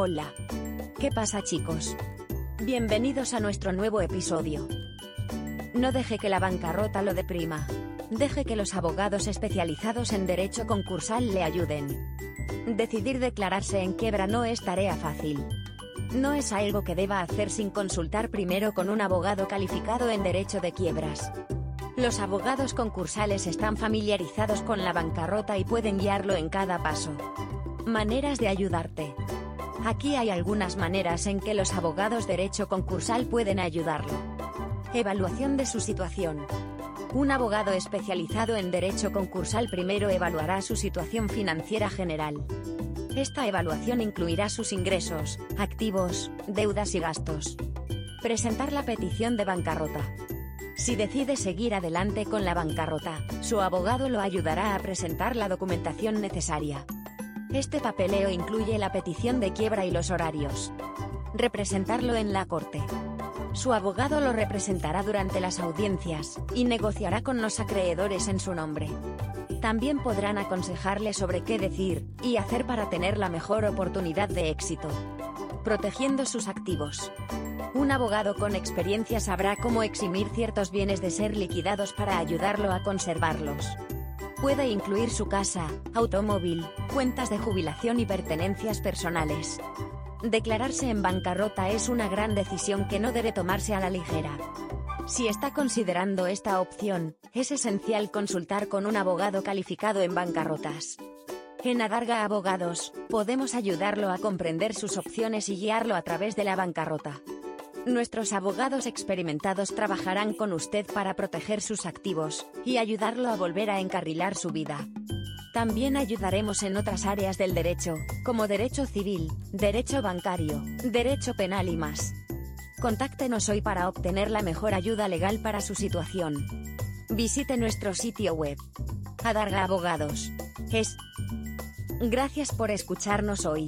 Hola. ¿Qué pasa chicos? Bienvenidos a nuestro nuevo episodio. No deje que la bancarrota lo deprima. Deje que los abogados especializados en derecho concursal le ayuden. Decidir declararse en quiebra no es tarea fácil. No es algo que deba hacer sin consultar primero con un abogado calificado en derecho de quiebras. Los abogados concursales están familiarizados con la bancarrota y pueden guiarlo en cada paso. Maneras de ayudarte. Aquí hay algunas maneras en que los abogados derecho concursal pueden ayudarlo. Evaluación de su situación. Un abogado especializado en derecho concursal primero evaluará su situación financiera general. Esta evaluación incluirá sus ingresos, activos, deudas y gastos. Presentar la petición de bancarrota. Si decide seguir adelante con la bancarrota, su abogado lo ayudará a presentar la documentación necesaria. Este papeleo incluye la petición de quiebra y los horarios. Representarlo en la corte. Su abogado lo representará durante las audiencias, y negociará con los acreedores en su nombre. También podrán aconsejarle sobre qué decir, y hacer para tener la mejor oportunidad de éxito. Protegiendo sus activos. Un abogado con experiencia sabrá cómo eximir ciertos bienes de ser liquidados para ayudarlo a conservarlos. Puede incluir su casa, automóvil, cuentas de jubilación y pertenencias personales. Declararse en bancarrota es una gran decisión que no debe tomarse a la ligera. Si está considerando esta opción, es esencial consultar con un abogado calificado en bancarrotas. En Adarga Abogados, podemos ayudarlo a comprender sus opciones y guiarlo a través de la bancarrota. Nuestros abogados experimentados trabajarán con usted para proteger sus activos y ayudarlo a volver a encarrilar su vida. También ayudaremos en otras áreas del derecho, como derecho civil, derecho bancario, derecho penal y más. Contáctenos hoy para obtener la mejor ayuda legal para su situación. Visite nuestro sitio web. Adarga Abogados. Es. Gracias por escucharnos hoy.